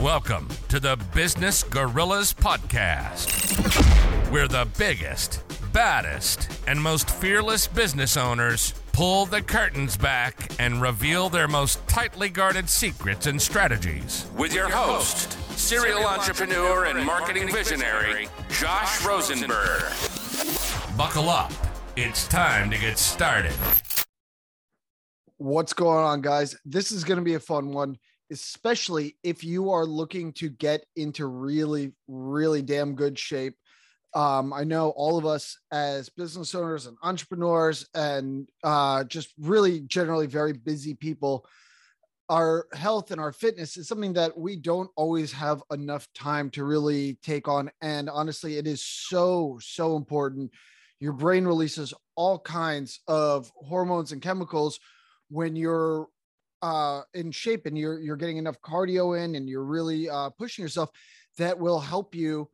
Welcome to the Business Gorillas Podcast, where the biggest, baddest, and most fearless business owners pull the curtains back and reveal their most tightly guarded secrets and strategies. With your host, serial entrepreneur and marketing visionary, Josh Rosenberg. Buckle up. It's time to get started. What's going on, guys? This is going to be a fun one, especially if you are looking to get into really, really damn good shape. Um, I know all of us as business owners and entrepreneurs, and uh, just really generally very busy people, our health and our fitness is something that we don't always have enough time to really take on. And honestly, it is so, so important. Your brain releases all kinds of hormones and chemicals when you're uh, in shape and you're you're getting enough cardio in and you're really uh, pushing yourself, that will help you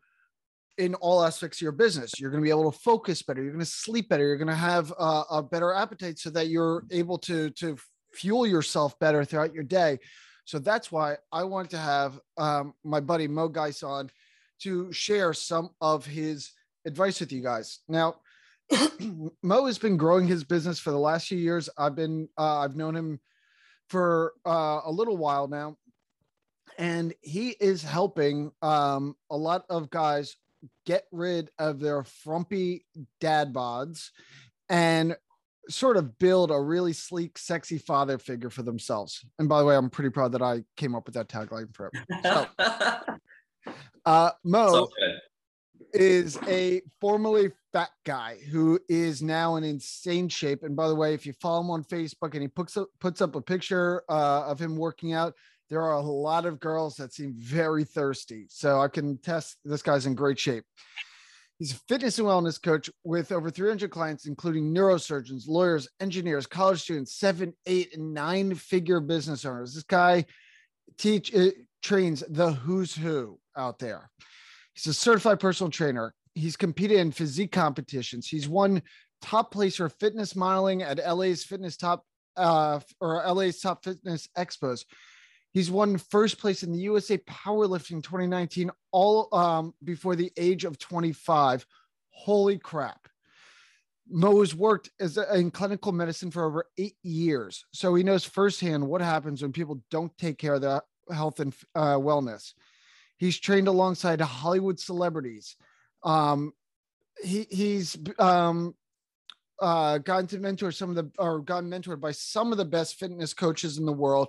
in all aspects of your business. You're going to be able to focus better. You're going to sleep better. You're going to have uh, a better appetite so that you're able to to fuel yourself better throughout your day. So that's why I want to have um, my buddy Moe Ghais on to share some of his advice with you guys. Now, Moe has been growing his business for the last few years. I've been uh, I've known him for uh, a little while now, and he is helping um, a lot of guys get rid of their frumpy dad bods and sort of build a really sleek, sexy father figure for themselves. And by the way, I'm pretty proud that I came up with that tagline for him. So, uh, Moe is a formerly fat guy who is now in insane shape. And by the way, if you follow him on Facebook and he puts up, puts up a picture uh, of him working out, there are a lot of girls that seem very thirsty. So I can test this guy's in great shape. He's a fitness and wellness coach with over 300 clients, including neurosurgeons, lawyers, engineers, college students, seven, eight, and nine figure business owners. This guy teach uh, trains the who's who out there. He's a certified personal trainer. He's competed in physique competitions. He's won top place for fitness modeling at LA's Fitness Top uh, or LA's Top Fitness Expos. He's won first place in the USA Powerlifting 2019, all um, before the age of 25. Holy crap. Moe has worked as a, in clinical medicine for over eight years. So he knows firsthand what happens when people don't take care of their health and uh, wellness. He's trained alongside Hollywood celebrities. Um, he, he's um, uh, gotten to mentor some of the, or gotten mentored by some of the best fitness coaches in the world.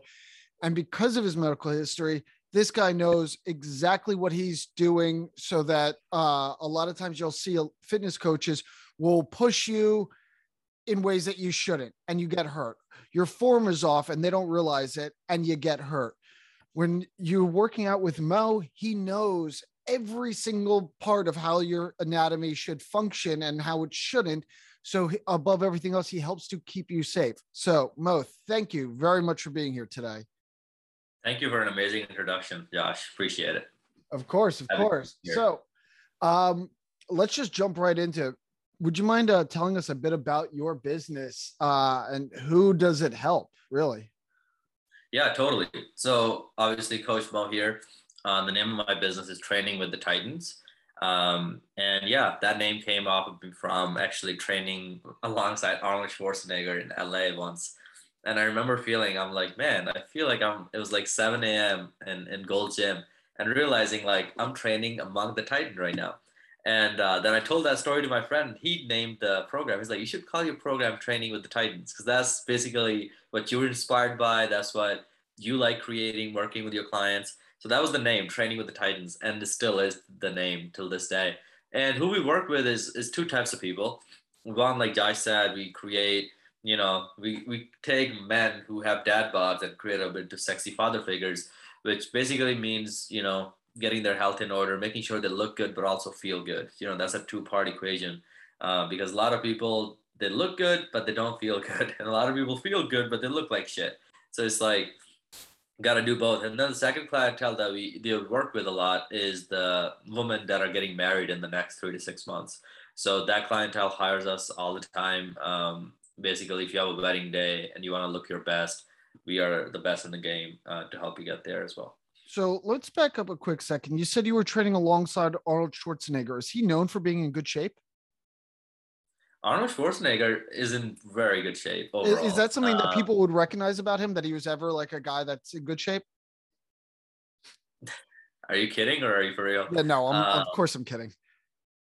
And because of his medical history, this guy knows exactly what he's doing so that uh, a lot of times you'll see fitness coaches will push you in ways that you shouldn't and you get hurt. Your form is off and they don't realize it and you get hurt when you're working out with Moe, he knows every single part of how your anatomy should function and how it shouldn't. So, above everything else, he helps to keep you safe. So, Moe, thank you very much for being here today. Thank you for an amazing introduction, Josh. Appreciate it. Of course, of course. So, um, let's just jump right into. Would you mind uh, telling us a bit about your business uh, and who does it help? Really? Yeah, totally. So obviously, Coach Moe here. Uh, the name of my business is Training with the Titans. Um, and yeah, that name came off of me from actually training alongside Arnold Schwarzenegger in LA once. And I remember feeling, I'm like, man, I feel like I'm, it was like 7 a.m. in, in Gold Gym and realizing like I'm training among the Titan right now. And uh, then I told that story to my friend. He named the program. He's like, you should call your program Training with the Titans because that's basically what you were inspired by. That's what you like creating, working with your clients. So that was the name, Training with the Titans, and it still is the name till this day. And who we work with is is two types of people. One, like Jai said, we create, you know, we, we take men who have dad bods and create them into sexy father figures, which basically means, you know, getting their health in order, making sure they look good but also feel good. You know, that's a two-part equation. Uh, because a lot of people they look good but they don't feel good, and a lot of people feel good but they look like shit. So it's like got to do both. And then the second clientele that we deal work with a lot is the women that are getting married in the next three to six months. So that clientele hires us all the time. Um, basically, if you have a wedding day and you want to look your best, we are the best in the game uh, to help you get there as well. So let's back up a quick second. You said you were training alongside Arnold Schwarzenegger. Is he known for being in good shape? Arnold Schwarzenegger is in very good shape Is, overall. is that something that Uh, people would recognize about him? That he was ever like a guy that's in good shape? Are you kidding or are you for real? Yeah, no, I'm, of course I'm kidding.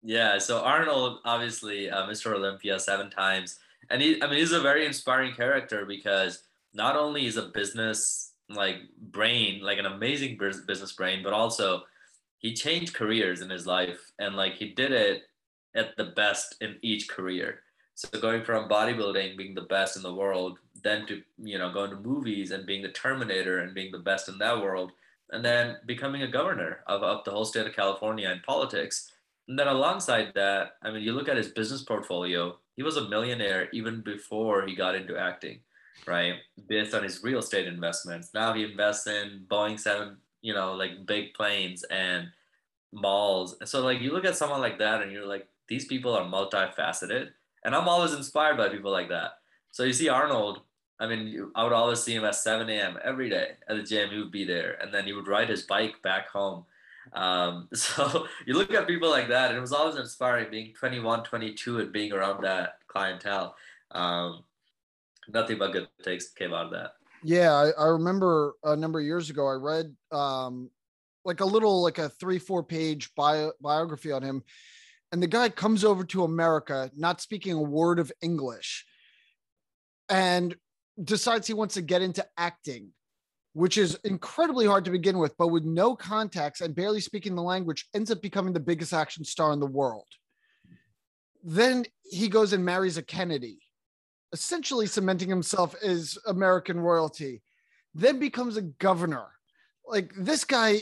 Yeah, so Arnold, obviously, uh, Mr. Olympia seven times, and he, I mean, he's a very inspiring character because not only is a business like brain, like an amazing business brain, but also he changed careers in his life, and like he did it at the best in each career. So going from bodybuilding, being the best in the world, then to you know going to movies and being the Terminator and being the best in that world, and then becoming a governor of, of the whole state of California in politics. And then alongside that, I mean, you look at his business portfolio, he was a millionaire even before he got into acting, right? Based on his real estate investments. Now he invests in Boeing 7, you know, like big planes and malls. And so, like, you look at someone like that and you're like, these people are multifaceted. And I'm always inspired by people like that. So you see Arnold, I mean, I would always see him at 7 a.m. every day at the gym. He would be there. And then he would ride his bike back home. Um, so you look at people like that, and it was always inspiring being 21, 22, and being around that clientele. Um, nothing but good takes came out of that. Yeah, I, I remember a number of years ago, I read um, like a little, like a three, four page bio, biography on him. And the guy comes over to America, not speaking a word of English, and decides he wants to get into acting, which is incredibly hard to begin with, but with no contacts and barely speaking the language, ends up becoming the biggest action star in the world. Then he goes and marries a Kennedy essentially cementing himself as American royalty, then becomes a governor. Like this guy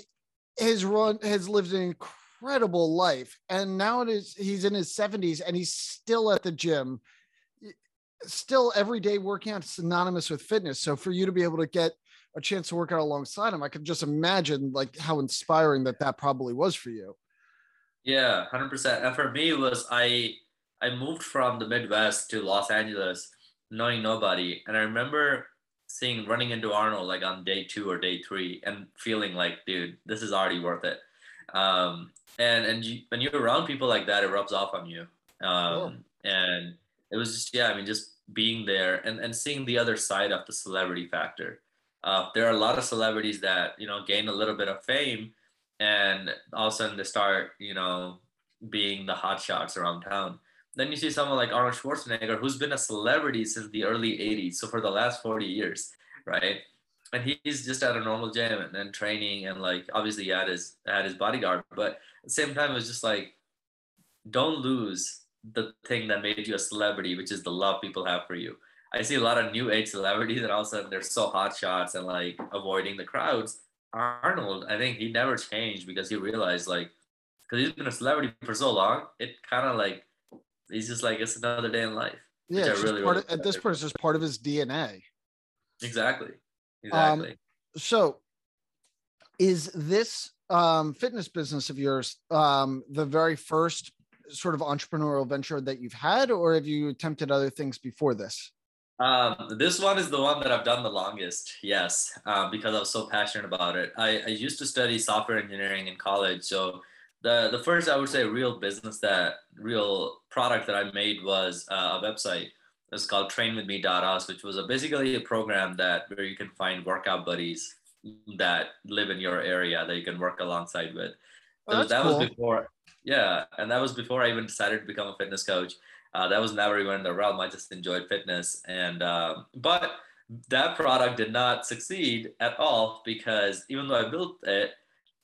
has run has lived an incredible life, and now it is he's in his 70s and he's still at the gym, still every day working out synonymous with fitness. So for you to be able to get a chance to work out alongside him, I could just imagine like how inspiring that that probably was for you. Yeah, hundred percent. And for me, it was I I moved from the Midwest to Los Angeles, knowing nobody, and I remember seeing running into Arnold like on day two or day three, and feeling like, dude, this is already worth it. Um, and and you, when you're around people like that, it rubs off on you. Um, And it was just yeah, I mean, just being there and and seeing the other side of the celebrity factor. Uh, there are a lot of celebrities that you know gain a little bit of fame and all of a sudden they start, you know, being the hot shots around town. Then you see someone like Arnold Schwarzenegger, who's been a celebrity since the early 80s, so for the last 40 years, right? And he's just at a normal gym and, training and like obviously he had his had his bodyguard, but at the same time it was just like don't lose the thing that made you a celebrity, which is the love people have for you. I see a lot of new age celebrities and all of a sudden they're so hot shots and like avoiding the crowds. Arnold, I think he never changed because he realized like because he's been a celebrity for so long, it kind of like he's just like it's another day in life. Yeah, really, really of, at this point, it's just part of his DNA. Exactly. Um, Exactly. so is this um, fitness business of yours um, the very first sort of entrepreneurial venture that you've had or have you attempted other things before this Um, this one is the one that I've done the longest, yes, um, because I was so passionate about it. I, I used to study software engineering in college. So the, the first, I would say, real business that, real product that I made was uh, a website. It's called trainwithme.us, which was a, basically a program that where you can find workout buddies that live in your area that you can work alongside with. Oh, So that cool. was before, yeah, and that was before I even decided to become a fitness coach. Uh, that was never even in the realm. I just enjoyed fitness, and um, but that product did not succeed at all because even though I built it,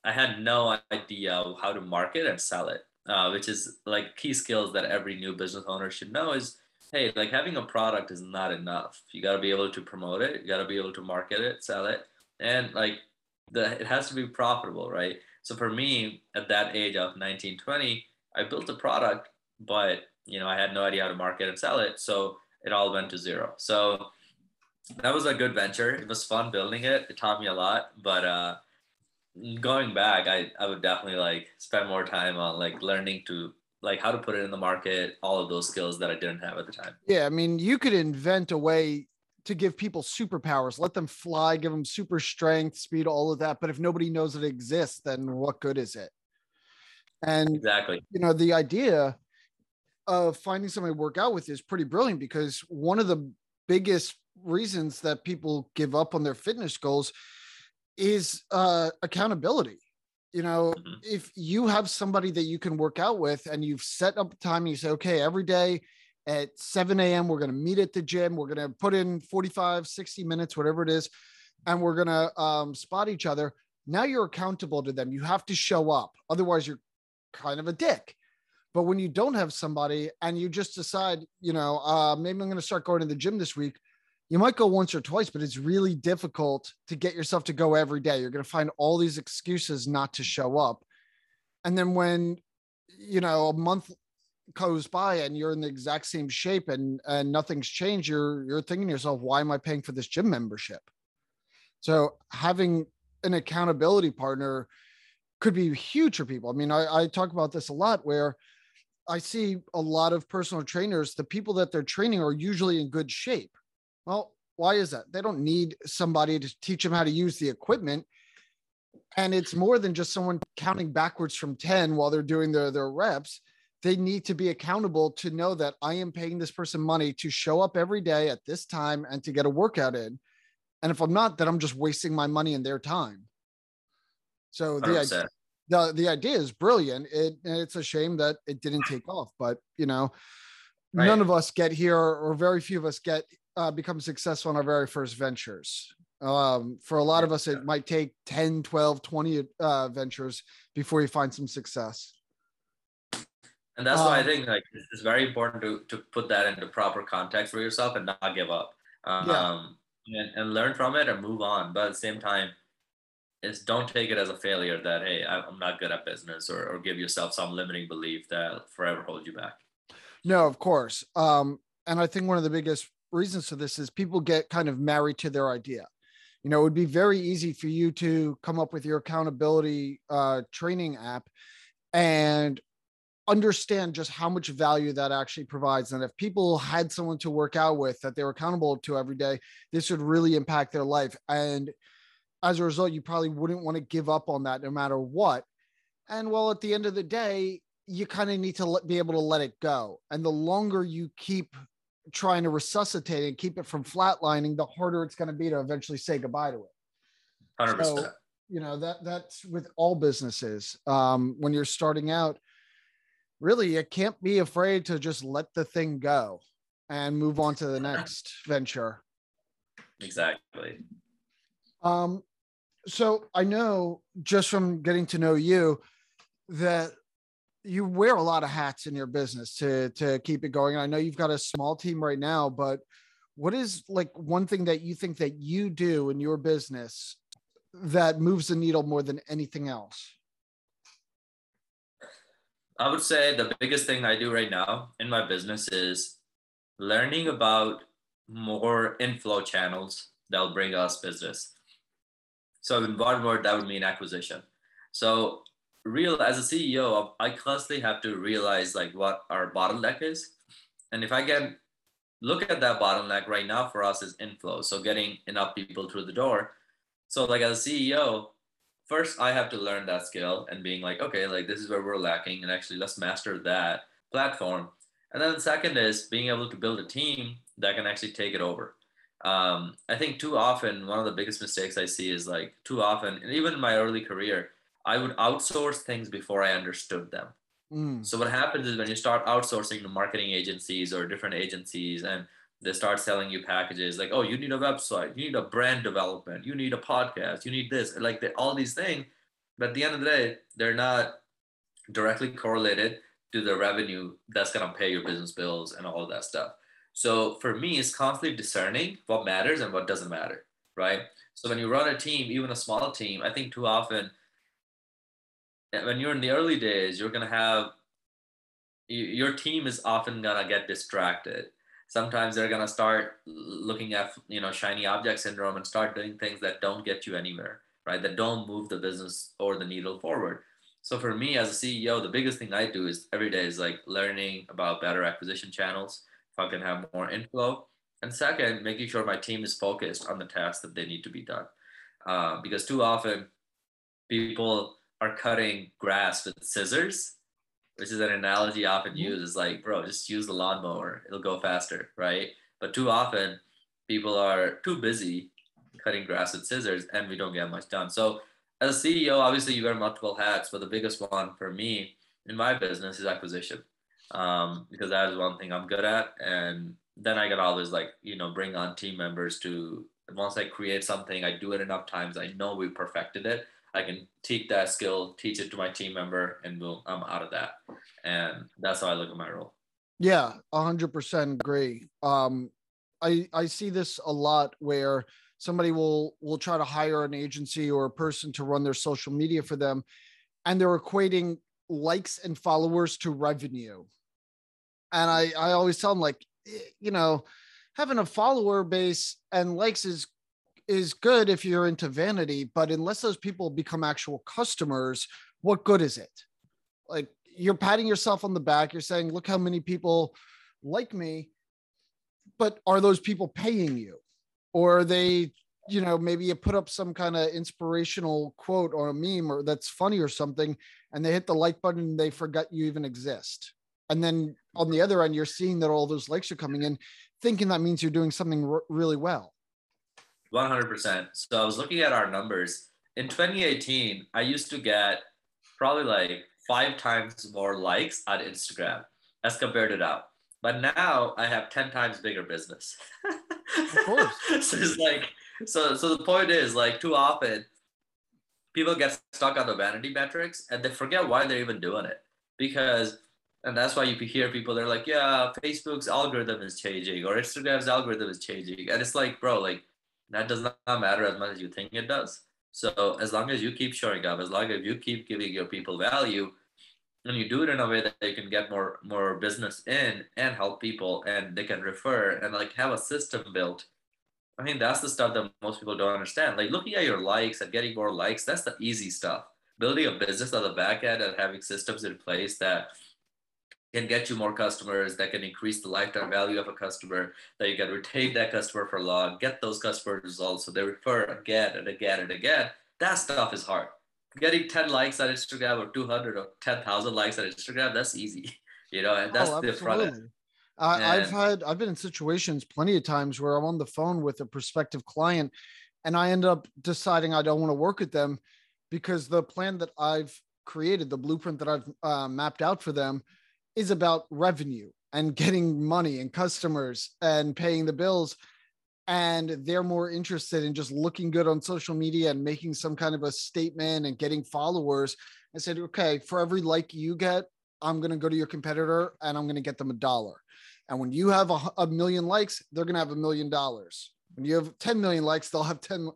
I had no idea how to market and sell it, uh, which is like key skills that every new business owner should know. Is hey, like having a product is not enough. You got to be able to promote it. You got to be able to market it, sell it, and like the it has to be profitable, right? So for me, at that age of 19, 20, I built a product, but you know, I had no idea how to market and sell it. So it all went to zero. So that was a good venture. It was fun building it. It taught me a lot. But uh going back, I, I would definitely like spend more time on like learning to like how to put it in the market, all of those skills that I didn't have at the time. yeah i mean you could invent a way to give people superpowers, let them fly, give them super strength, speed, all of that. But if nobody knows it exists, then what good is it? And exactly, you know, the idea of finding somebody to work out with is pretty brilliant because one of the biggest reasons that people give up on their fitness goals is uh, accountability. You know, mm-hmm. if you have somebody that you can work out with and you've set up time you say, okay, every day at 7 a.m., we're going to meet at the gym, we're going to put in 45, 60 minutes, whatever it is, and we're going to um, spot each other. Now you're accountable to them. You have to show up. Otherwise, you're kind of a dick. But when you don't have somebody and you just decide, you know, uh, maybe I'm going to start going to the gym this week, you might go once or twice, but it's really difficult to get yourself to go every day. You're going to find all these excuses not to show up. And then when, you know, a month goes by and you're in the exact same shape and, and nothing's changed, you're, you're thinking to yourself, why am I paying for this gym membership? So having an accountability partner could be huge for people. I mean, I, I talk about this a lot where I see a lot of personal trainers, the people that they're training are usually in good shape well, why is that? They don't need somebody to teach them how to use the equipment. And it's more than just someone counting backwards from 10 while they're doing their, their reps. They need to be accountable to know that I am paying this person money to show up every day at this time and to get a workout in. And if I'm not, then I'm just wasting my money and their time. So the idea, the, the idea is brilliant. It, it's a shame that it didn't take off, but you know, right. none of us get here or very few of us get uh, become successful in our very first ventures. Um, for a lot of us, it might take 10, 12, 20 uh, ventures before you find some success. And that's um, why I um, think like it's very important to, to put that into proper context for yourself and not give up. Um, yeah. and, and learn from it and move on. But at the same time, is don't take it as a failure that hey i'm not good at business or, or give yourself some limiting belief that forever hold you back no of course um, and i think one of the biggest reasons for this is people get kind of married to their idea. You know, it would be very easy for you to come up with your accountability uh, training app and understand just how much value that actually provides. And if people had someone to work out with that they were accountable to every day, this would really impact their life. And as a result, you probably wouldn't want to give up on that no matter what. And well, at the end of the day, you kind of need to let, be able to let it go. And the longer you keep trying to resuscitate and keep it from flatlining, the harder it's going to be to eventually say goodbye to it. 100%. So, you know, that that's with all businesses. Um, when you're starting out, really, you can't be afraid to just let the thing go and move on to the next venture. Exactly. Um, so I know just from getting to know you that you wear a lot of hats in your business to to keep it going. I know you've got a small team right now, but what is like one thing that you think that you do in your business that moves the needle more than anything else? I would say the biggest thing I do right now in my business is learning about more inflow channels that will bring us business. So in one word, that would mean acquisition. So real as a CEO, I constantly have to realize like what our bottleneck is. And if I can look at that bottleneck right now for us is inflow. So getting enough people through the door. So like as a CEO, first I have to learn that skill and being like, okay, like this is where we're lacking and actually let's master that platform. And then the second is being able to build a team that can actually take it over. Um, I think too often, one of the biggest mistakes I see is like too often, and even in my early career, I would outsource things before I understood them. Mm. So what happens is when you start outsourcing to marketing agencies or different agencies and they start selling you packages like, oh, you need a website, you need a brand development, you need a podcast, you need this, like all these things. But at the end of the day, they're not directly correlated to the revenue that's going to pay your business bills and all of that stuff. So for me, it's constantly discerning what matters and what doesn't matter, right? So when you run a team, even a small team, I think too often when you're in the early days, you're gonna have your team is often gonna get distracted. Sometimes they're gonna start looking at you know shiny object syndrome and start doing things that don't get you anywhere, right? That don't move the business or the needle forward. So for me as a CEO, the biggest thing I do is every day is like learning about better acquisition channels. If I can have more inflow, And second, making sure my team is focused on the tasks that they need to be done. Uh, because too often people are cutting grass with scissors, which is an analogy often mm-hmm. is like, bro, just use the lawnmower, it'll go faster, right? But too often people are too busy cutting grass with scissors and we don't get much done. So as a CEO, obviously you wear multiple hats, but the biggest one for me in my business is acquisition. Um, because that is one thing I'm good at. And then I can always like, you know, bring on team members to once I create something, I do it enough times, I know we perfected it. I can teach that skill, teach it to my team member, and we'll, I'm out of that. And that's how I look at my role. Yeah, hundred percent agree. Um, I I see this a lot where somebody will will try to hire an agency or a person to run their social media for them, and they're equating likes and followers to revenue. And I I always tell them like, eh, you know, having a follower base and likes is is good if you're into vanity, but unless those people become actual customers, what good is it? Like you're patting yourself on the back, you're saying, look how many people like me, but are those people paying you? Or are they, you know, maybe you put up some kind of inspirational quote or a meme or that's funny or something, and they hit the like button and they forgot you even exist. And then on the other end, you're seeing that all those likes are coming in, thinking that means you're doing something r- really well 100%. So I was looking at our numbers. In 2018, I used to get probably like five times more likes on Instagram as compared to now. But now I have 10 times bigger business. Of course. so it's like, so so the point is like too often people get stuck on the vanity metrics and they forget why they're even doing it. Because and that's why you hear people they're like, yeah, Facebook's algorithm is changing or Instagram's algorithm is changing. And it's like, bro, like that does not matter as much as you think it does. So as long as you keep showing up, as long as you keep giving your people value, and you do it in a way that they can get more more business in and help people, and they can refer and like have a system built. I mean, that's the stuff that most people don't understand. Like looking at your likes and getting more likes, that's the easy stuff. Building a business on the back end and having systems in place that can get you more customers, that can increase the lifetime value of a customer, that you can retain that customer for long, get those customer results so they refer again and again and again. That stuff is hard. Getting 10 likes on Instagram or 200 or 10,000 likes on Instagram, that's easy, you know, and that's oh, the front end. I, I've had, I've been in situations plenty of times where I'm on the phone with a prospective client and I end up deciding I don't want to work with them because the plan that I've created, the blueprint that I've uh, mapped out for them, is about revenue and getting money and customers and paying the bills. And they're more interested in just looking good on social media and making some kind of a statement and getting followers. I said okay for every like you get i'm going to go to your competitor and i'm going to get them a dollar. And when you have a, a million likes they're going to have a million dollars. When you have 10 million likes they'll have 10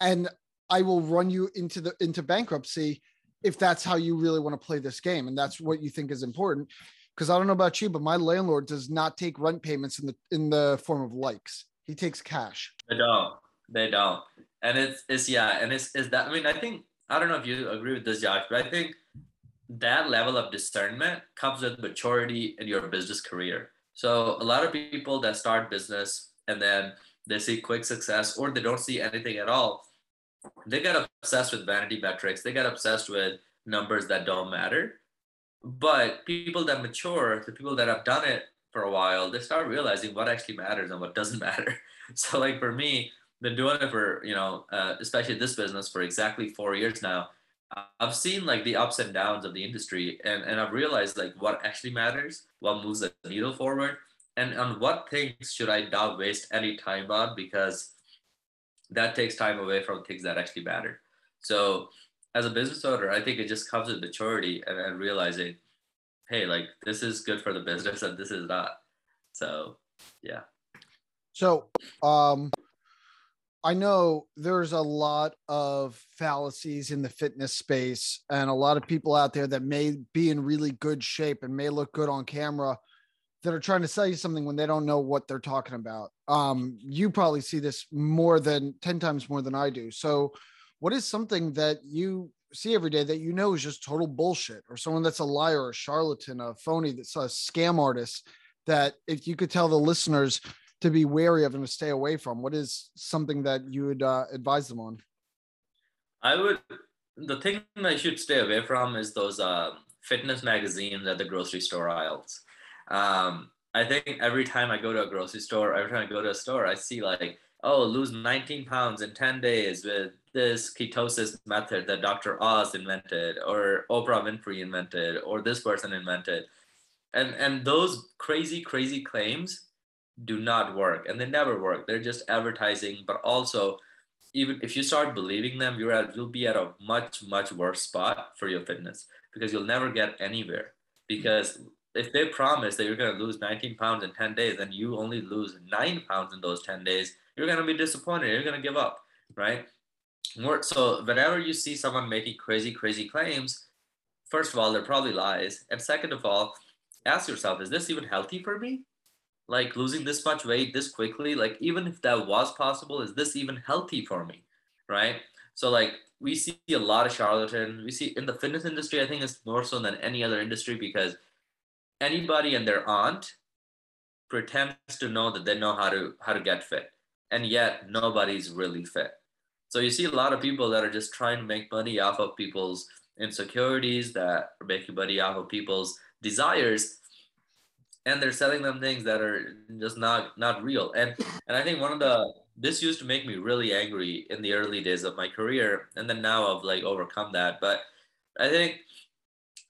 and i will run you into the into bankruptcy if that's how you really want to play this game and that's what you think is important because i don't know about you but my landlord does not take rent payments in the in the form of likes. He takes cash. They don't. They don't. And it's it's yeah and it's is that i mean i think i don't know if you agree with this josh but i think that level of discernment comes with maturity in your business career. So a lot of people that start business and then they see quick success or they don't see anything at all they get obsessed with vanity metrics. They get obsessed with numbers that don't matter. But people that mature the people that have done it for a while they start realizing what actually matters and what doesn't matter. So like for me been doing it for you know uh, especially this business for exactly four years now i've seen like the ups and downs of the industry and, and i've realized like what actually matters what moves the needle forward and on what things should i not waste any time on because that takes time away from things that actually matter. So as a business owner, I think it just comes with maturity and, and realizing, hey, like this is good for the business and this is not. So yeah. So um I know there's a lot of fallacies in the fitness space and a lot of people out there that may be in really good shape and may look good on camera that are trying to sell you something when they don't know what they're talking about. Um, you probably see this more than 10 times more than I do. So, what is something that you see every day that you know is just total bullshit, or someone that's a liar, a charlatan, a phony, that's a scam artist? That if you could tell the listeners, to be wary of and to stay away from? What is something that you would uh, advise them on? I would. The thing I should stay away from is those uh, fitness magazines at the grocery store aisles. Um, I think every time I go to a grocery store, every time I go to a store, I see like, oh, lose 19 pounds in 10 days with this ketosis method that Dr. Oz invented, or Oprah Winfrey invented, or this person invented. And, and those crazy, crazy claims do not work and they never work. They're just advertising, but also even if you start believing them, you're at you'll be at a much, much worse spot for your fitness because you'll never get anywhere. Because if they promise that you're going to lose 19 pounds in 10 days and you only lose nine pounds in those 10 days, you're going to be disappointed. You're going to give up, right? So whenever you see someone making crazy, crazy claims, first of all, they're probably lies. And second of all, ask yourself, is this even healthy for me? Like losing this much weight this quickly, like even if that was possible, is this even healthy for me? Right? So like we see a lot of charlatans. We see in the fitness industry, I think it's more so than any other industry because anybody and their aunt pretends to know that they know how to how to get fit and yet nobody's really fit. So you see a lot of people that are just trying to make money off of people's insecurities that are making money off of people's desires and they're selling them things that are just not not real. And and i think one of the this used to make me really angry in the early days of my career and then now i've like overcome that. But i think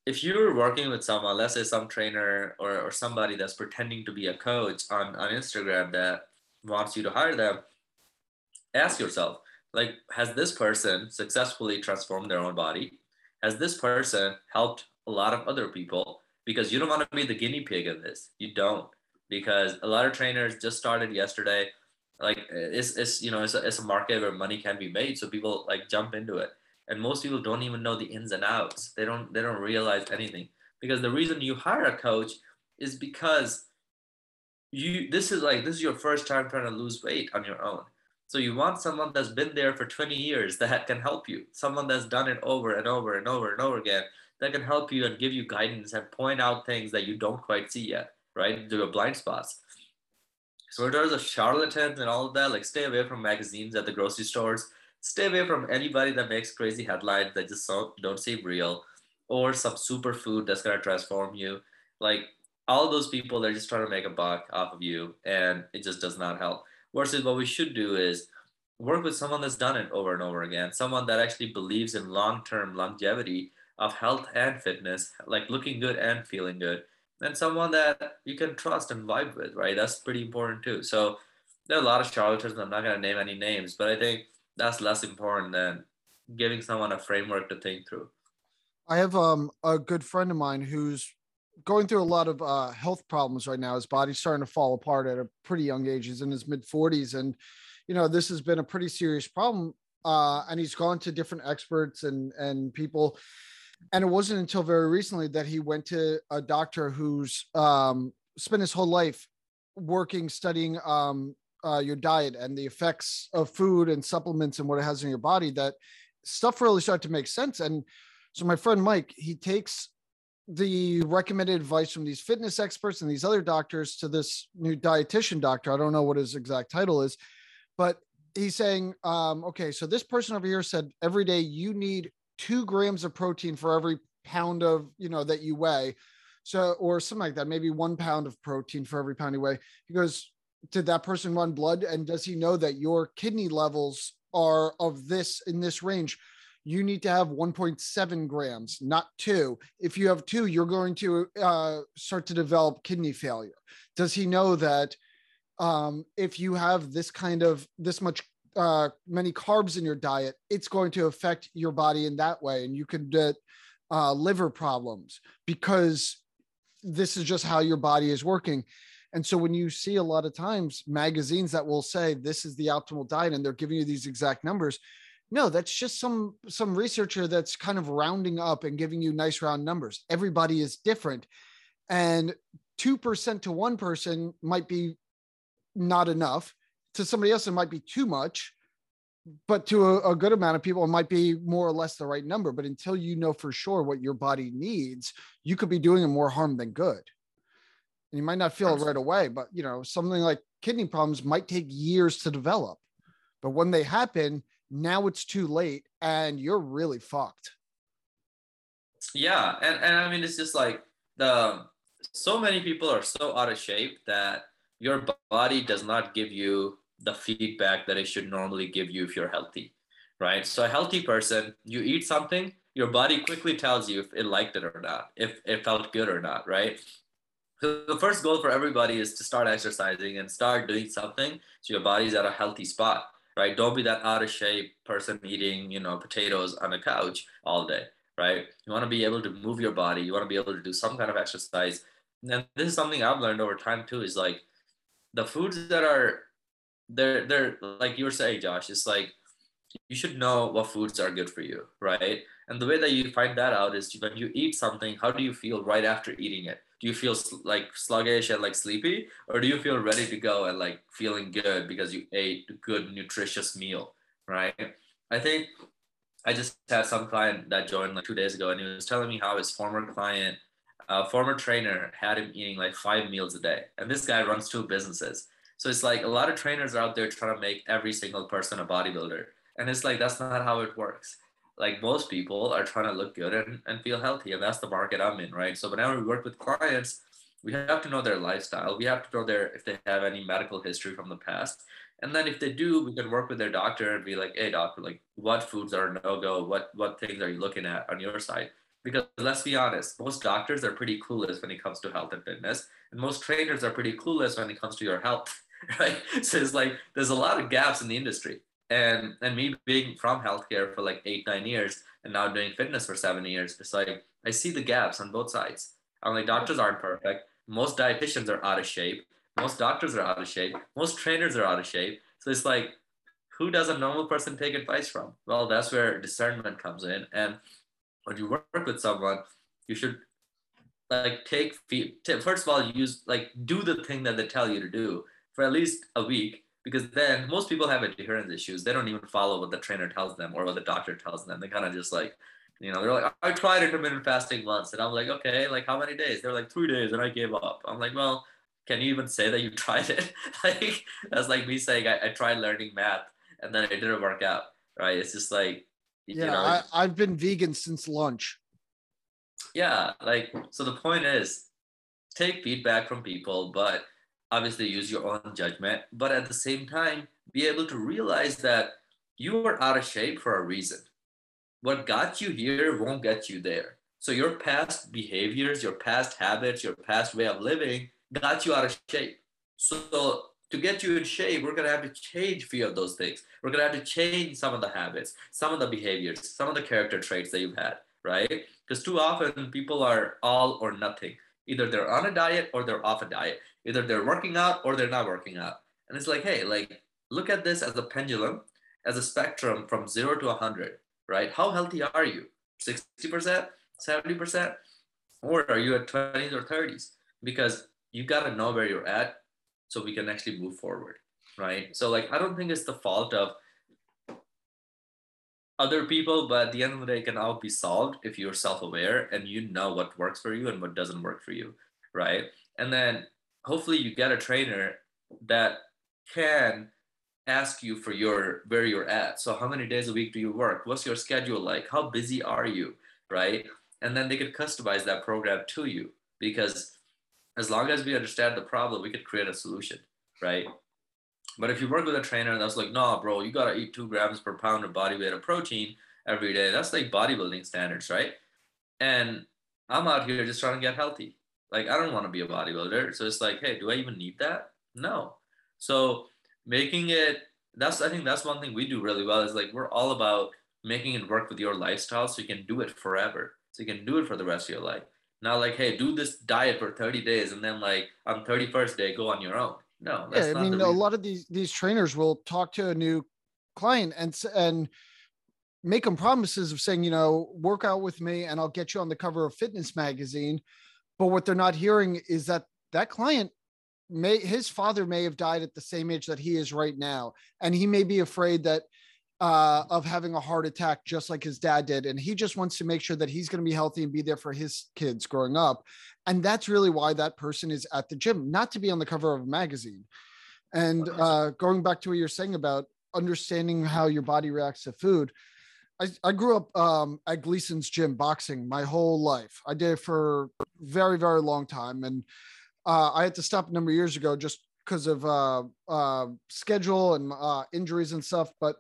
if you're working with someone, let's say some trainer or, or somebody that's pretending to be a coach on, on Instagram that wants you to hire them, ask yourself, like, has this person successfully transformed their own body? Has this person helped a lot of other people? Because you don't want to be the guinea pig in this. You don't. Because a lot of trainers just started yesterday. Like it's, it's you know, it's a, it's a market where money can be made. So people like jump into it and most people don't even know the ins and outs. They don't they don't realize anything. Because the reason you hire a coach is because you this is like this is your first time trying to lose weight on your own. So you want someone that's been there for 20 years that can help you. Someone that's done it over and over and over and over again that can help you and give you guidance and point out things that you don't quite see yet right? There are blind spots. So in terms of charlatans and all of that like stay away from magazines at the grocery stores stay away from anybody that makes crazy headlines that just don't, seem real or some superfood that's going to transform you. Like all those people, they're just trying to make a buck off of you and it just does not help. Versus what we should do is work with someone that's done it over and over again, someone that actually believes in long term longevity of health and fitness, like looking good and feeling good, and someone that you can trust and vibe with, right? That's pretty important too. So there are a lot of charlatans, I'm not going to name any names, but I think that's less important than giving someone a framework to think through. I have um, a good friend of mine who's going through a lot of uh, health problems right now. His body's starting to fall apart at a pretty young age. He's in his mid 40s. And, you know, this has been a pretty serious problem. Uh, and he's gone to different experts and, and people. And it wasn't until very recently that he went to a doctor who's um, spent his whole life working, studying um, uh, your diet and the effects of food and supplements and what it has in your body that stuff really start to make sense. And so my friend mike he takes the recommended advice from these fitness experts and these other doctors to this new dietitian doctor. I don't know what his exact title is but he's saying um, okay so this person over here said every day you need two grams of protein for every pound of you know that you weigh. So or something like that maybe one pound of protein for every pound you weigh. He goes did that person run blood? And does he know that your kidney levels are of this in this range? You need to have 1.7 grams not two. If you have two you're going to uh, start to develop kidney failure. Does he know that um, if you have this kind of this much uh, many carbs in your diet it's going to affect your body in that way and you could get uh, liver problems? Because this is just how your body is working and so when you see a lot of times magazines that will say this is the optimal diet and they're giving you these exact numbers, no, that's just some some researcher that's kind of rounding up and giving you nice round numbers. Everybody is different. And 2% to one person might be not enough. To somebody else, it might be too much. But to a, a good amount of people, it might be more or less the right number. But until you know for sure what your body needs, you could be doing more harm than good and you might not feel it right away but you know something like kidney problems might take years to develop. But when they happen, now it's too late and you're really fucked. Yeah. And, and I mean, it's just like the so many people are so out of shape that your body does not give you the feedback that it should normally give you if you're healthy, right? So a healthy person, you eat something, your body quickly tells you if it liked it or not, if it felt good or not, right? The first goal for everybody is to start exercising and start doing something so your body's at a healthy spot, right? Don't be that out of shape person eating, you know, potatoes on the couch all day, right? You want to be able to move your body. You want to be able to do some kind of exercise. And this is something I've learned over time too, is like the foods that are they're they're like you were saying, Josh, it's like you should know what foods are good for you, right? And the way that you find that out is when you eat something, how do you feel right after eating it? Do you feel like sluggish and like sleepy, or do you feel ready to go and like feeling good because you ate a good nutritious meal, right? I think I just had some client that joined like two days ago, and he was telling me how his former client, uh, former trainer, had him eating like five meals a day, and this guy runs two businesses. So it's like a lot of trainers are out there trying to make every single person a bodybuilder. And it's like, that's not how it works. Like most people are trying to look good and, and feel healthy. And that's the market I'm in, right? So whenever we work with clients, we have to know their lifestyle. We have to know their if they have any medical history from the past. And then if they do, we can work with their doctor and be like, hey doctor, like what foods are no-go? What what things are you looking at on your side? Because let's be honest, most doctors are pretty clueless when it comes to health and fitness. And most trainers are pretty clueless when it comes to your health. right? So it's like there's a lot of gaps in the industry. And and me being from healthcare for like eight, nine years and now doing fitness for seven years, it's like I see the gaps on both sides. I'm like, doctors aren't perfect. Most dietitians are out of shape. Most doctors are out of shape. Most trainers are out of shape. So it's like, who does a normal person take advice from? Well, that's where discernment comes in. And when you work with someone, you should like take first of all use like do the thing that they tell you to do for at least a week because then most people have adherence issues. They don't even follow what the trainer tells them or what the doctor tells them. They kind of just like, you know, they're like, I tried intermittent fasting once. And I'm like, okay, like how many days? They're like three days and I gave up. I'm like, well, can you even say that you tried it? like, that's like me saying I, I tried learning math and then it didn't work out. Right. It's just like, yeah, you know, I, I've been vegan since lunch. Yeah. Like, so the point is take feedback from people, but obviously use your own judgment, but at the same time, be able to realize that you are out of shape for a reason. What got you here won't get you there. So your past behaviors, your past habits, your past way of living got you out of shape. So to get you in shape, we're gonna have to change a few of those things. We're gonna have to change some of the habits, some of the behaviors, some of the character traits that you've had, right? Because too often people are all or nothing. Either they're on a diet or they're off a diet. Either they're working out or they're not working out. And it's like, hey, like look at this as a pendulum, as a spectrum from zero to 100, right? How healthy are you? 60%, 70%? Or are you at 20s or 30s? Because you got to know where you're at so we can actually move forward, right? So, like, I don't think it's the fault of other people, but at the end of the day, it can all be solved if you're self aware and you know what works for you and what doesn't work for you, right? And then hopefully you get a trainer that can ask you for your where you're at. So how many days a week do you work? What's your schedule like? How busy are you? Right? And then they could customize that program to you because as long as we understand the problem we could create a solution right? But if you work with a trainer that's like nah bro you got to eat two grams per pound of body weight of protein every day that's like bodybuilding standards right? And i'm out here just trying to get healthy like I don't want to be a bodybuilder. So it's like, hey, do I even need that? No. So making it that's I think that's one thing we do really well is like we're all about making it work with your lifestyle so you can do it forever. So you can do it for the rest of your life. Not like, hey, do this diet for 30 days and then like on 31st day go on your own. No, yeah, I mean a lot of these these trainers will talk to a new client and and make them promises of saying, you know, work out with me and I'll get you on the cover of fitness magazine but what they're not hearing is that that client may his father may have died at the same age that he is right now, and he may be afraid that uh, of having a heart attack just like his dad did, and he just wants to make sure that he's going to be healthy and be there for his kids growing up, and that's really why that person is at the gym, not to be on the cover of a magazine. And uh, going back to what you're saying about understanding how your body reacts to food, I, I grew up um, at Gleason's gym boxing my whole life. I did it for very, very long time. And uh, I had to stop a number of years ago just because of uh, uh, schedule and uh, injuries and stuff. But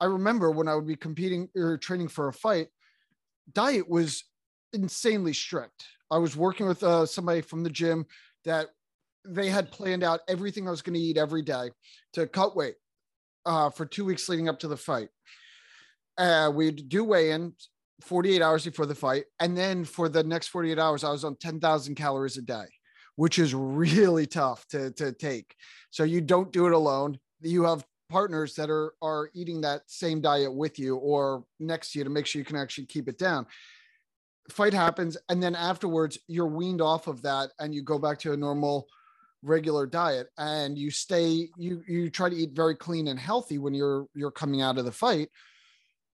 I remember when I would be competing or training for a fight, diet was insanely strict. I was working with uh, somebody from the gym that they had planned out everything I was going to eat every day to cut weight uh, for two weeks leading up to the fight. Uh, we'd do weigh in 48 hours before the fight. And then for the next 48 hours, I was on 10,000 calories a day, which is really tough to, to take. So you don't do it alone. You have partners that are, are eating that same diet with you or next to you to make sure you can actually keep it down fight happens and then afterwards you're weaned off of that and you go back to a normal regular diet and you stay you you try to eat very clean and healthy when you're you're coming out of the fight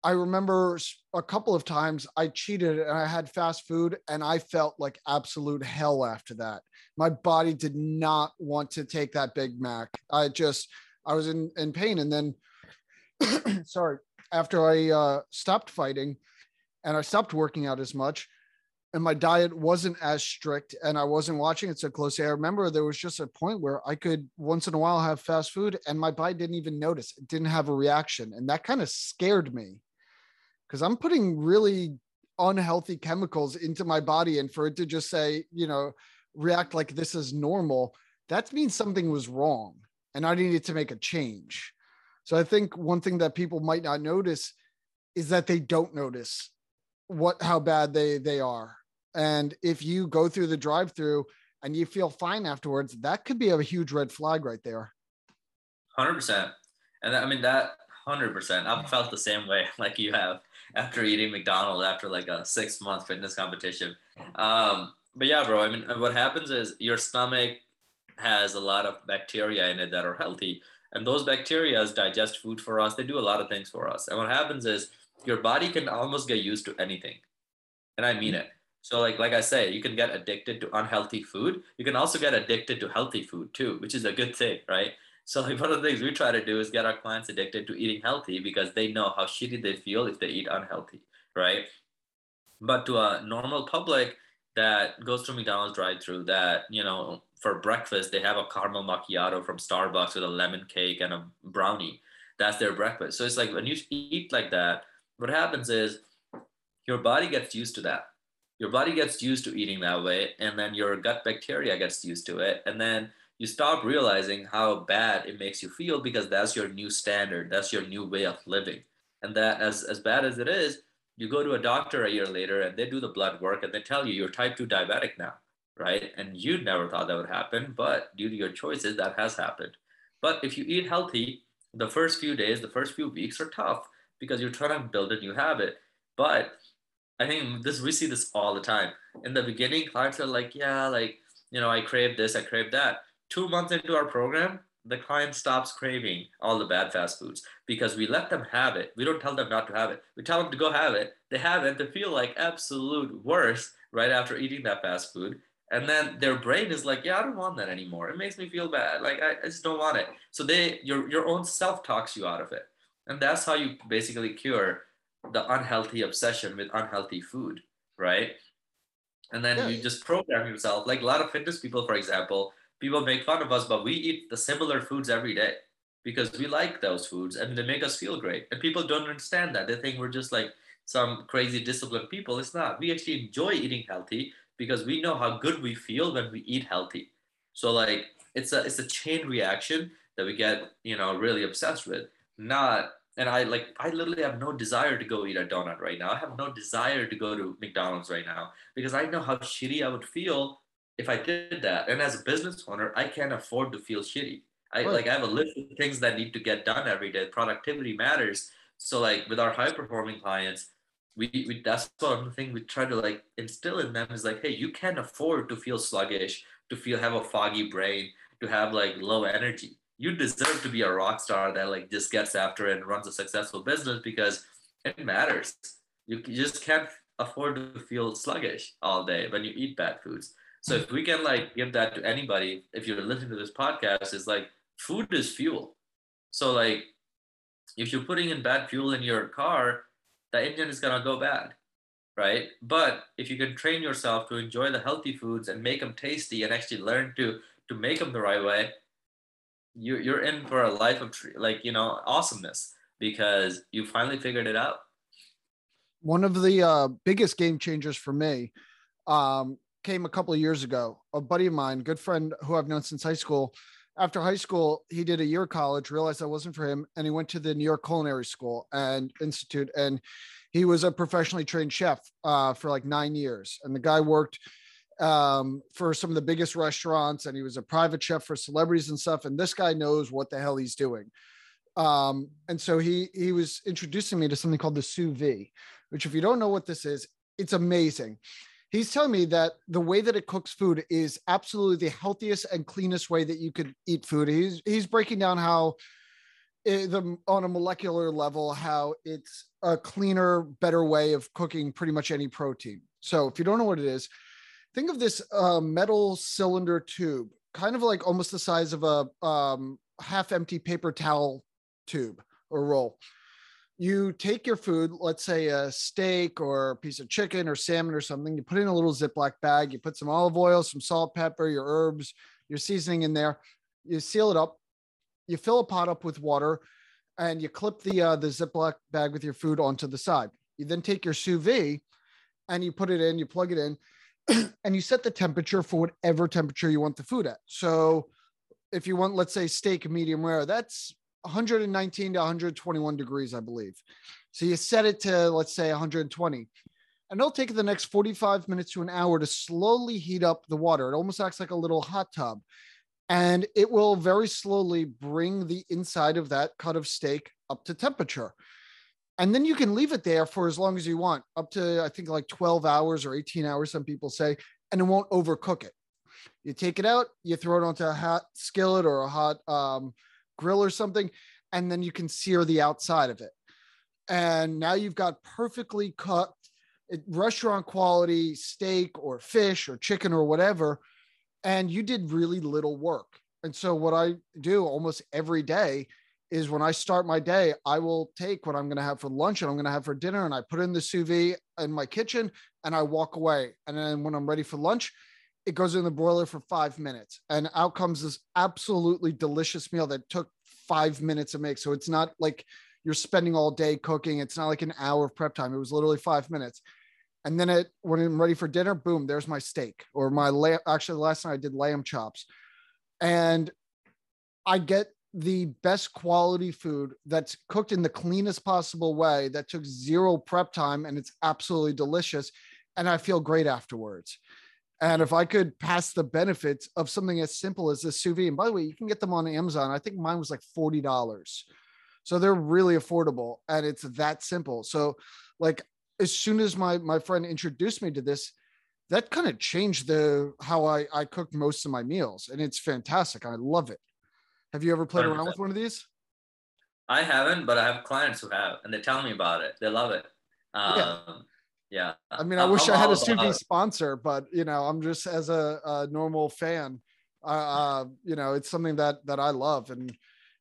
i remember a couple of times i cheated and i had fast food and i felt like absolute hell after that my body did not want to take that big mac i just i was in in pain and then sorry after i uh stopped fighting and i stopped working out as much and my diet wasn't as strict and I wasn't watching it so closely. I remember there was just a point where I could once in a while have fast food and my body didn't even notice. It didn't have a reaction. And that kind of scared me because I'm putting really unhealthy chemicals into my body. And for it to just say, you know, react like this is normal, that means something was wrong and I needed to make a change. So I think one thing that people might not notice is that they don't notice what how bad they they are and if you go through the drive through and you feel fine afterwards, that could be a huge red flag right there. 100%. And I mean, that 100%. I've felt the same way like you have after eating McDonald's after like a six month fitness competition. Um, but yeah, bro, I mean, what happens is your stomach has a lot of bacteria in it that are healthy. And those bacteria digest food for us. They do a lot of things for us. And what happens is your body can almost get used to anything. And I mean it. So like like I say, you can get addicted to unhealthy food. You can also get addicted to healthy food too, which is a good thing, right? So like one of the things we try to do is get our clients addicted to eating healthy because they know how shitty they feel if they eat unhealthy, right? But to a normal public that goes to McDonald's drive-through, that you know for breakfast they have a caramel macchiato from Starbucks with a lemon cake and a brownie. That's their breakfast. So it's like when you eat like that, what happens is your body gets used to that your body gets used to eating that way and then your gut bacteria gets used to it and then you stop realizing how bad it makes you feel because that's your new standard that's your new way of living and that as as bad as it is you go to a doctor a year later and they do the blood work and they tell you you're type 2 diabetic now right and you never thought that would happen but due to your choices that has happened but if you eat healthy the first few days the first few weeks are tough because you're trying to build a new habit but I think this we see this all the time. In the beginning, clients are like, yeah, like, you know, I crave this, I crave that. Two months into our program, the client stops craving all the bad fast foods because we let them have it. We don't tell them not to have it. We tell them to go have it. They have it. They feel like absolute worse right after eating that fast food. And then their brain is like, yeah, I don't want that anymore. It makes me feel bad. Like I, I just don't want it. So they your your own self talks you out of it. And that's how you basically cure the unhealthy obsession with unhealthy food, right? And then yeah. you just program yourself. Like a lot of fitness people, for example, people make fun of us, but we eat the similar foods every day because we like those foods and they make us feel great. And people don't understand that. They think we're just like some crazy disciplined people. It's not. We actually enjoy eating healthy because we know how good we feel when we eat healthy. So like it's a it's a chain reaction that we get, you know, really obsessed with. Not and I like I literally have no desire to go eat a donut right now. I have no desire to go to McDonald's right now because I know how shitty I would feel if I did that. And as a business owner, I can't afford to feel shitty. I right. like I have a list of things that need to get done every day. Productivity matters. So like with our high performing clients, we, we that's one thing we try to like instill in them is like, hey, you can't afford to feel sluggish, to feel have a foggy brain, to have like low energy you deserve to be a rock star that like just gets after it and runs a successful business because it matters. You just can't afford to feel sluggish all day when you eat bad foods. So if we can like give that to anybody, if you're listening to this podcast, is like food is fuel. So like if you're putting in bad fuel in your car, the engine is gonna go bad, right? But if you can train yourself to enjoy the healthy foods and make them tasty and actually learn to to make them the right way, you you're in for a life of like you know awesomeness because you finally figured it out. One of the uh, biggest game changers for me um, came a couple of years ago. A buddy of mine, good friend who I've known since high school, after high school, he did a year of college, realized that wasn't for him, and he went to the New York Culinary School and Institute, and he was a professionally trained chef uh, for like nine years. And the guy worked um, for some of the biggest restaurants, and he was a private chef for celebrities and stuff. And this guy knows what the hell he's doing. Um, and so he he was introducing me to something called the sous vide, which, if you don't know what this is, it's amazing he's telling me that the way that it cooks food is absolutely the healthiest and cleanest way that you could eat food. He's he's breaking down how it, the on a molecular level how it's a cleaner, better way of cooking pretty much any protein. So if you don't know what it is, think of this uh, metal cylinder tube, kind of like almost the size of a um, half-empty paper towel tube or roll you take your food, let's say a steak or a piece of chicken or salmon or something, you put in a little Ziploc bag, you put some olive oil, some salt, pepper, your herbs, your seasoning in there, you seal it up, you fill a pot up with water, and you clip the uh, the Ziploc bag with your food onto the side. You then take your sous vide and you put it in, you plug it in, and you set the temperature for whatever temperature you want the food at. So if you want, let's say steak medium rare, that's 119 to 121 degrees, I believe. So you set it to, let's say, 120. And it'll take the next 45 minutes to an hour to slowly heat up the water. It almost acts like a little hot tub. And it will very slowly bring the inside of that cut of steak up to temperature. And then you can leave it there for as long as you want, up to, I think, like 12 hours or 18 hours, some people say, and it won't overcook it. You take it out, you throw it onto a hot skillet or a hot um, grill or something, and then you can sear the outside of it. And now you've got perfectly cut restaurant quality steak or fish or chicken or whatever. And you did really little work. And so, what I do almost every day is when I start my day, I will take what I'm going to have for lunch and I'm going to have for dinner, and I put in the sous vide in my kitchen and I walk away. And then when I'm ready for lunch, it goes in the broiler for five minutes and out comes this absolutely delicious meal that took five minutes to make. So it's not like you're spending all day cooking. It's not like an hour of prep time. It was literally five minutes. And then it when i'm ready for dinner boom there's my steak or my lamb. Actually the last night i did lamb chops. And i get the best quality food that's cooked in the cleanest possible way that took zero prep time and it's absolutely delicious. And i feel great afterwards and if I could pass the benefits of something as simple as this sous vide, and by the way, you can get them on Amazon. I think mine was like $40. So they're really affordable and it's that simple. So like as soon as my my friend introduced me to this, that kind of changed the how I, I cook most of my meals. And it's fantastic. I love it. Have you ever played 100%. around with one of these? I haven't, but I have clients who have, and they tell me about it. They love it. Um, yeah yeah. I mean, I wish i had a sous sponsor, but you know, I'm just as a, a normal fan. Uh, you know, it's something that that I love, and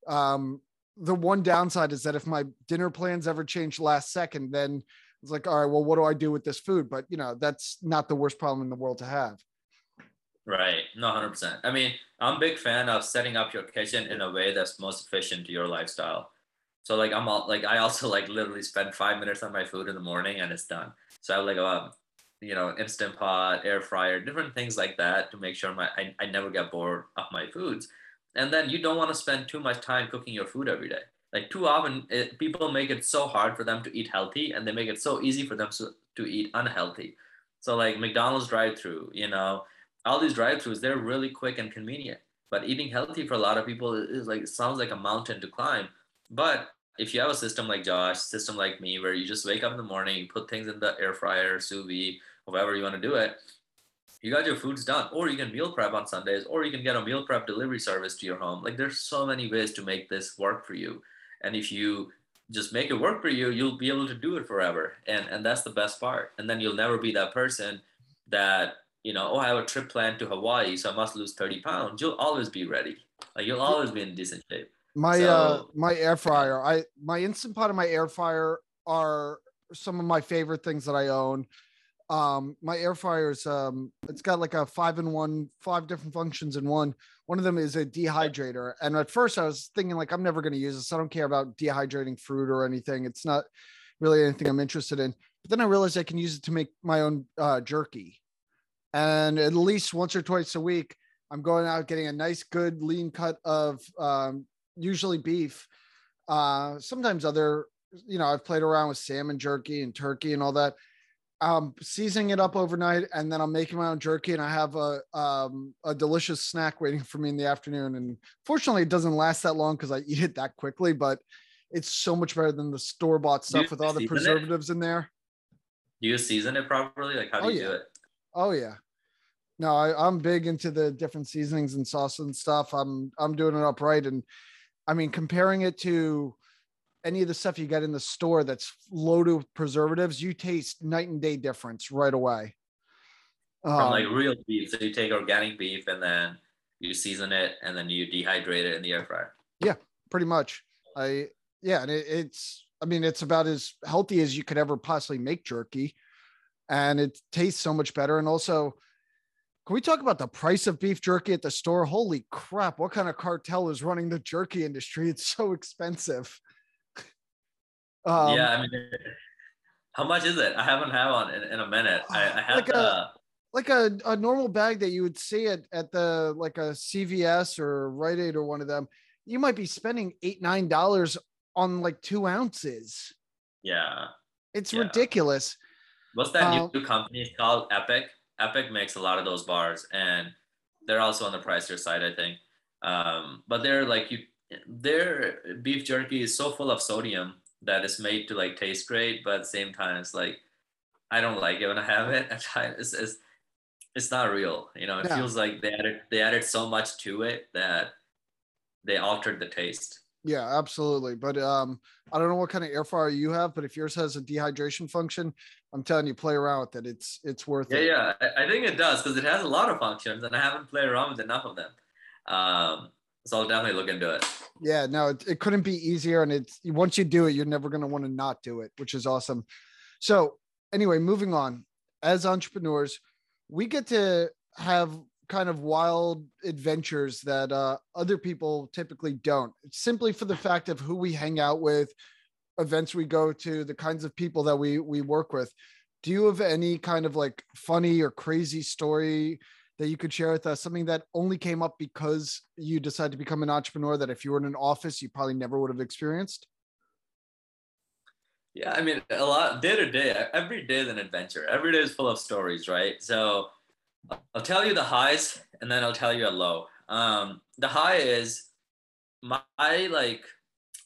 um, the one downside is that if my dinner plans ever change last second, then it's like, all right, well, what do I do with this food? But you know, that's not the worst problem in the world to have. Right. No, 100%. I mean, I'm a big fan of setting up your kitchen in a way that's most efficient to your lifestyle. So like I'm all like I also like literally spend five minutes on my food in the morning and it's done. So I have like a um, you know instant pot, air fryer, different things like that to make sure my I, I never get bored of my foods. And then you don't want to spend too much time cooking your food every day. Like too often, it, people make it so hard for them to eat healthy, and they make it so easy for them to, to eat unhealthy. So like McDonald's drive-through, you know, all these drive-throughs, they're really quick and convenient. But eating healthy for a lot of people is like sounds like a mountain to climb. But if you have a system like Josh, system like me, where you just wake up in the morning, put things in the air fryer, sous vide, however you want to do it, you got your foods done. Or you can meal prep on Sundays, or you can get a meal prep delivery service to your home. Like there's so many ways to make this work for you. And if you just make it work for you, you'll be able to do it forever. And and that's the best part. And then you'll never be that person that, you know, oh, I have a trip planned to Hawaii, so I must lose 30 pounds. You'll always be ready Like you'll always be in decent shape. My so, uh my air fryer, I my instant pot and my air fryer are some of my favorite things that I own. Um, my air fryer is um, it's got like a five in one, five different functions in one. One of them is a dehydrator, and at first I was thinking like I'm never going to use this. I don't care about dehydrating fruit or anything. It's not really anything I'm interested in. But then I realized I can use it to make my own uh, jerky, and at least once or twice a week, I'm going out getting a nice, good, lean cut of um, usually beef. Uh, sometimes other, you know, I've played around with salmon jerky and turkey and all that. Um, seasoning it up overnight, and then I'm making my own jerky, and I have a um, a delicious snack waiting for me in the afternoon. And fortunately, it doesn't last that long because I eat it that quickly. But it's so much better than the store bought stuff with all the preservatives it? in there. Do you season it properly? Like how do oh, you yeah. do it? Oh yeah. No, I, I'm big into the different seasonings and sauce and stuff. I'm I'm doing it upright, and I mean comparing it to any of the stuff you get in the store that's loaded with preservatives, you taste night and day difference right away. From um, like real beef. So you take organic beef and then you season it and then you dehydrate it in the air fryer. Yeah, pretty much. I yeah, and it, it's I mean it's about as healthy as you could ever possibly make jerky, and it tastes so much better. And also, can we talk about the price of beef jerky at the store? Holy crap! What kind of cartel is running the jerky industry? It's so expensive. Um, yeah, I mean, how much is it? I haven't had one in, in a minute. I, I have like a like a, a normal bag that you would see at at the like a CVS or Rite Aid or one of them. You might be spending eight nine dollars on like two ounces. Yeah, it's yeah. ridiculous. What's that um, new company called? Epic. Epic makes a lot of those bars, and they're also on the pricier side, I think. Um, but they're like you, their beef jerky is so full of sodium that it's made to like taste great, but at the same time, it's like I don't like it when I have it. It's, it's it's not real. You know, it feels like they added they added so much to it that they altered the taste. Yeah, absolutely. But um, I don't know what kind of air fryer you have, but if yours has a dehydration function, I'm telling you, play around with it. It's it's worth yeah, it. Yeah, I, I think it does because it has a lot of functions, and I haven't played around with enough of them. Um, so I'll definitely look into it. Yeah, no, it, it couldn't be easier. And it's once you do it, you're never going to want to not do it, which is awesome. So, anyway, moving on. As entrepreneurs, we get to have kind of wild adventures that uh, other people typically don't. Simply for the fact of who we hang out with, events we go to, the kinds of people that we we work with. Do you have any kind of like funny or crazy story that you could share with us? Something that only came up because you decided to become an entrepreneur that if you were in an office, you probably never would have experienced? Yeah, I mean, a lot day to day, every day is an adventure. Every day is full of stories, right? So I'll tell you the highs and then I'll tell you a low. Um, the high is my like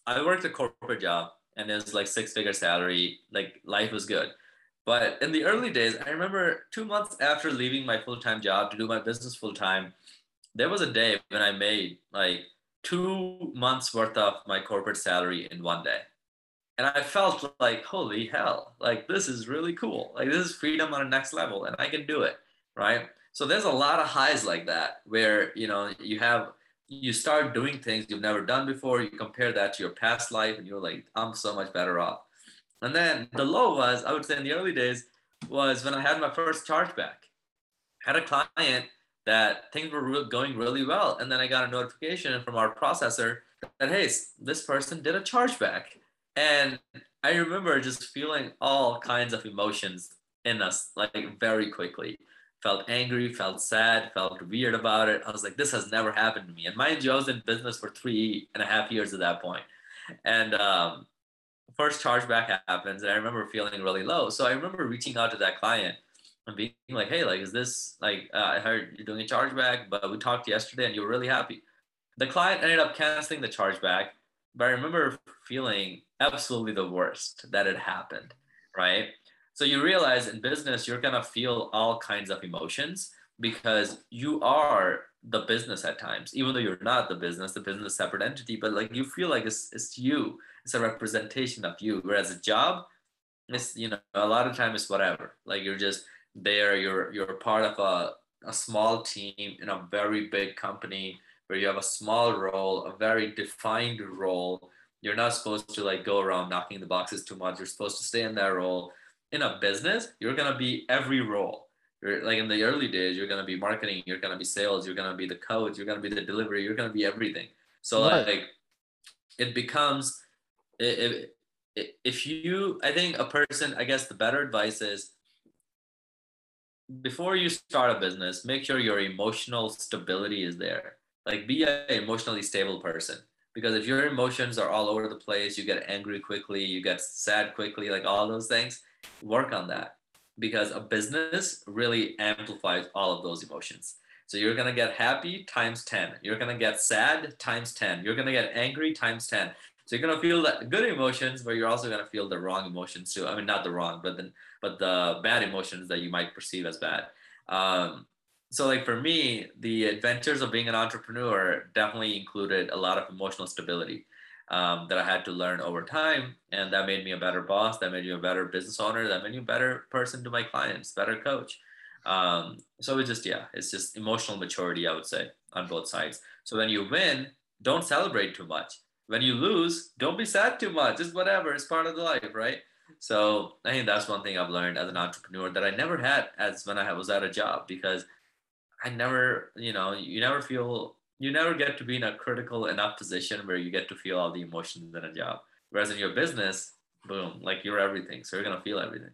I worked a corporate job and it was like six figure salary, like life was good. But in the early days, I remember two months after leaving my full time job to do my business full time, there was a day when I made like two months worth of my corporate salary in one day. And I felt like, holy hell, like this is really cool. Like this is freedom on a next level and I can do it. Right. So there's a lot of highs like that where, you know, you have, you start doing things you've never done before. You compare that to your past life and you're like, I'm so much better off. And then the low was, I would say in the early days, was when I had my first chargeback. Had a client that things were going really well. And then I got a notification from our processor that, hey, this person did a chargeback. And I remember just feeling all kinds of emotions in us, like very quickly. Felt angry, felt sad, felt weird about it. I was like, this has never happened to me. And mind you, I was in business for three and a half years at that point. And um, first chargeback happens and I remember feeling really low. So I remember reaching out to that client and being like, hey, like, is this like, uh, I heard you're doing a chargeback, but we talked yesterday and you were really happy. The client ended up canceling the chargeback, but I remember feeling absolutely the worst that it happened, right? So you realize in business, you're gonna feel all kinds of emotions because you are the business at times, even though you're not the business, the business separate entity, but like you feel like it's, it's you it's a representation of you whereas a job it's you know a lot of time it's whatever like you're just there you're you're part of a, a small team in a very big company where you have a small role, a very defined role. You're not supposed to like go around knocking the boxes too much. You're supposed to stay in that role. In a business, you're gonna be every role. You're like in the early days, you're gonna be marketing, you're gonna be sales, you're gonna be the coach, you're gonna be the delivery, you're gonna be everything. So right. like it becomes it, if you i think a person i guess the better advice is before you start a business make sure your emotional stability is there like be an emotionally stable person because if your emotions are all over the place you get angry quickly you get sad quickly like all those things work on that because a business really amplifies all of those emotions. So you're going to get happy times 10 you're going to get sad times 10 you're going to get angry times 10 so you're gonna feel that good emotions, but you're also gonna feel the wrong emotions too. I mean, not the wrong, but then but the bad emotions that you might perceive as bad. Um, so like for me, the adventures of being an entrepreneur definitely included a lot of emotional stability um, that I had to learn over time, and that made me a better boss. That made me a better business owner. That made me a better person to my clients, better coach. Um, so it's just yeah, it's just emotional maturity, I would say, on both sides. So when you win, don't celebrate too much when you lose, don't be sad too much. It's whatever. It's part of the life, right? So I think that's one thing I've learned as an entrepreneur that I never had as when I was at a job because I never, you know, you never feel, you never get to be in a critical enough position where you get to feel all the emotions in a job. Whereas in your business, boom, like you're everything. So you're going to feel everything.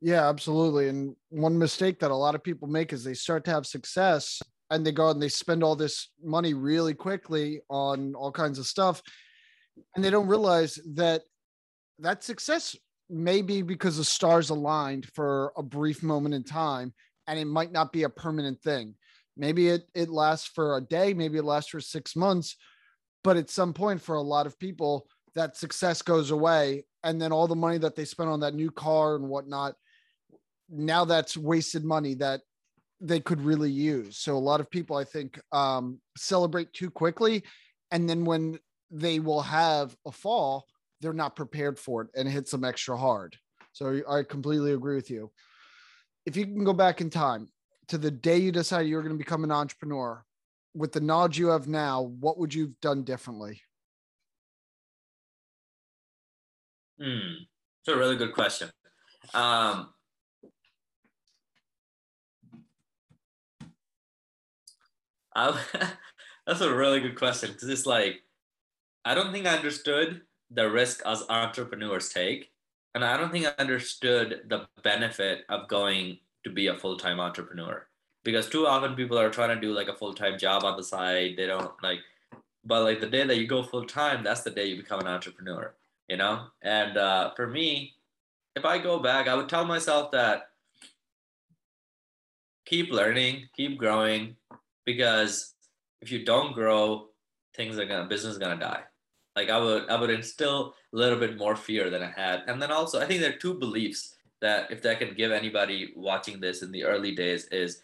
Yeah, absolutely. And one mistake that a lot of people make is they start to have success and they go and they spend all this money really quickly on all kinds of stuff and they don't realize that that success may be because the stars aligned for a brief moment in time and it might not be a permanent thing maybe it, it lasts for a day maybe it lasts for six months but at some point for a lot of people that success goes away and then all the money that they spent on that new car and whatnot now that's wasted money that they could really use. So a lot of people, I think, um, celebrate too quickly, and then when they will have a fall, they're not prepared for it and it hits them extra hard. So I completely agree with you. If you can go back in time to the day you decided you were going to become an entrepreneur, with the knowledge you have now, what would you've done differently? Hmm, it's a really good question. Um, I, that's a really good question because it's like I don't think I understood the risk as entrepreneurs take, and I don't think I understood the benefit of going to be a full time entrepreneur because too often people are trying to do like a full time job on the side. They don't like, but like the day that you go full time, that's the day you become an entrepreneur, you know. And uh, for me, if I go back, I would tell myself that keep learning, keep growing, because if you don't grow, things are gonna business is gonna die. Like I would I would instill a little bit more fear than I had. And then also I think there are two beliefs that if that can give anybody watching this in the early days is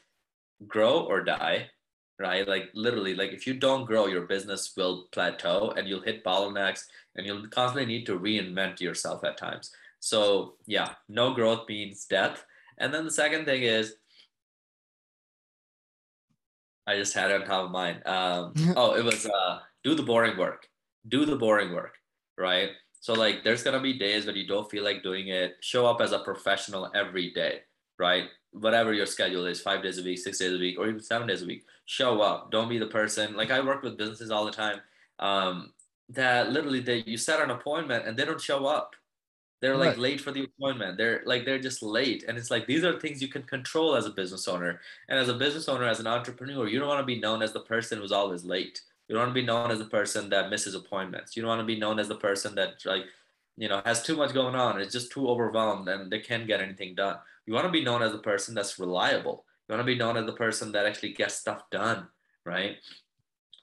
grow or die, right? Like literally, like if you don't grow, your business will plateau and you'll hit bottlenecks and you'll constantly need to reinvent yourself at times. So yeah, no growth means death. And then the second thing is I just had it on top of mind. Um, oh, it was uh, do the boring work. Do the boring work, right? So like, there's gonna be days when you don't feel like doing it. Show up as a professional every day, right? Whatever your schedule is, five days a week, six days a week, or even seven days a week. Show up. Don't be the person. Like I work with businesses all the time. Um, that literally they you set an appointment and they don't show up they're like right. late for the appointment. They're like they're just late, and it's like these are things you can control as a business owner. And as a business owner, as an entrepreneur, you don't want to be known as the person who's always late. You don't want to be known as the person that misses appointments. You don't want to be known as the person that like you know has too much going on. It's just too overwhelmed, and they can't get anything done. You want to be known as the person that's reliable. You want to be known as the person that actually gets stuff done, right?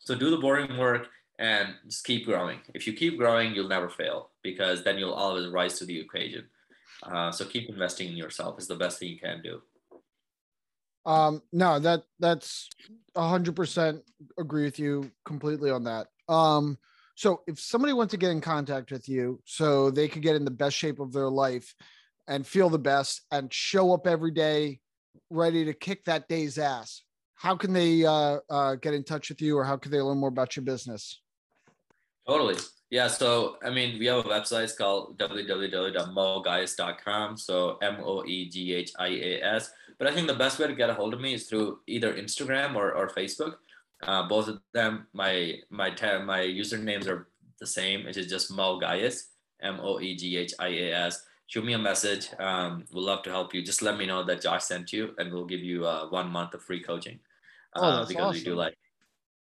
So do the boring work and just keep growing. If you keep growing, you'll never fail because then you'll always rise to the occasion. Uh, so keep investing in yourself is the best thing you can do. Um, no, that that's hundred percent agree with you completely on that. Um, so if somebody wants to get in contact with you so they could get in the best shape of their life and feel the best and show up every day ready to kick that day's ass, how can they uh, uh, get in touch with you or how can they learn more about your business? Totally. Yeah. So, I mean, we have a website it's called www.moeghias.com. So, M O E G H I A S. But I think the best way to get a hold of me is through either Instagram or, or Facebook. Uh, both of them, my my my usernames are the same. It is just Moe Ghias, M O E G H I A S. Shoot me a message. Um, we'll love to help you. Just let me know that Josh sent you, and we'll give you uh, one month of free coaching. Uh, oh, that's because awesome. we do like,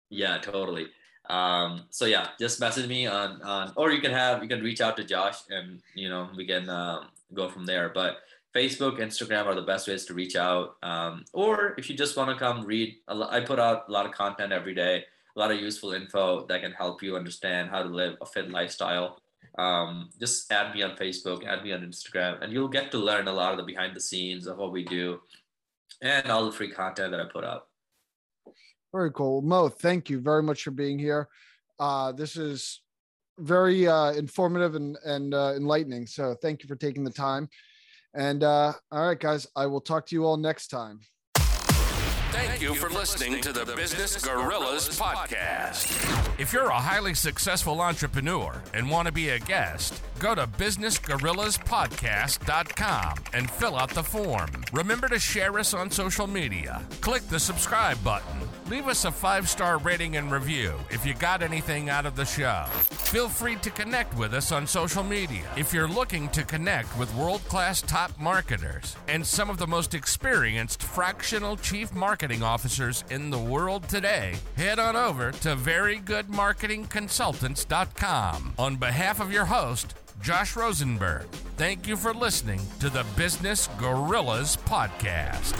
yeah, totally. Um, so yeah, just message me on on, or you can have you can reach out to Josh, and you know we can um, go from there. But Facebook, Instagram are the best ways to reach out. Um, or if you just want to come read, I put out a lot of content every day, a lot of useful info that can help you understand how to live a fit lifestyle. Um, just add me on Facebook, add me on Instagram, and you'll get to learn a lot of the behind the scenes of what we do and all the free content that I put out. Very cool. Moe, thank you very much for being here. Uh, this is very uh, informative and, and uh, enlightening. So thank you for taking the time. And uh, all right, guys, I will talk to you all next time. Thank you for listening to the Business Gorillas podcast. If you're a highly successful entrepreneur and want to be a guest, go to businessgorillaspodcast.com and fill out the form. Remember to share us on social media. Click the subscribe button. Leave us a five star rating and review if you got anything out of the show. Feel free to connect with us on social media if you're looking to connect with world class top marketers and some of the most experienced fractional chief marketing officers in the world today. Head on over to verygoodmarketingconsultants.com. On behalf of your host, Josh Rosenberg. Thank you for listening to the Business Gorillas Podcast.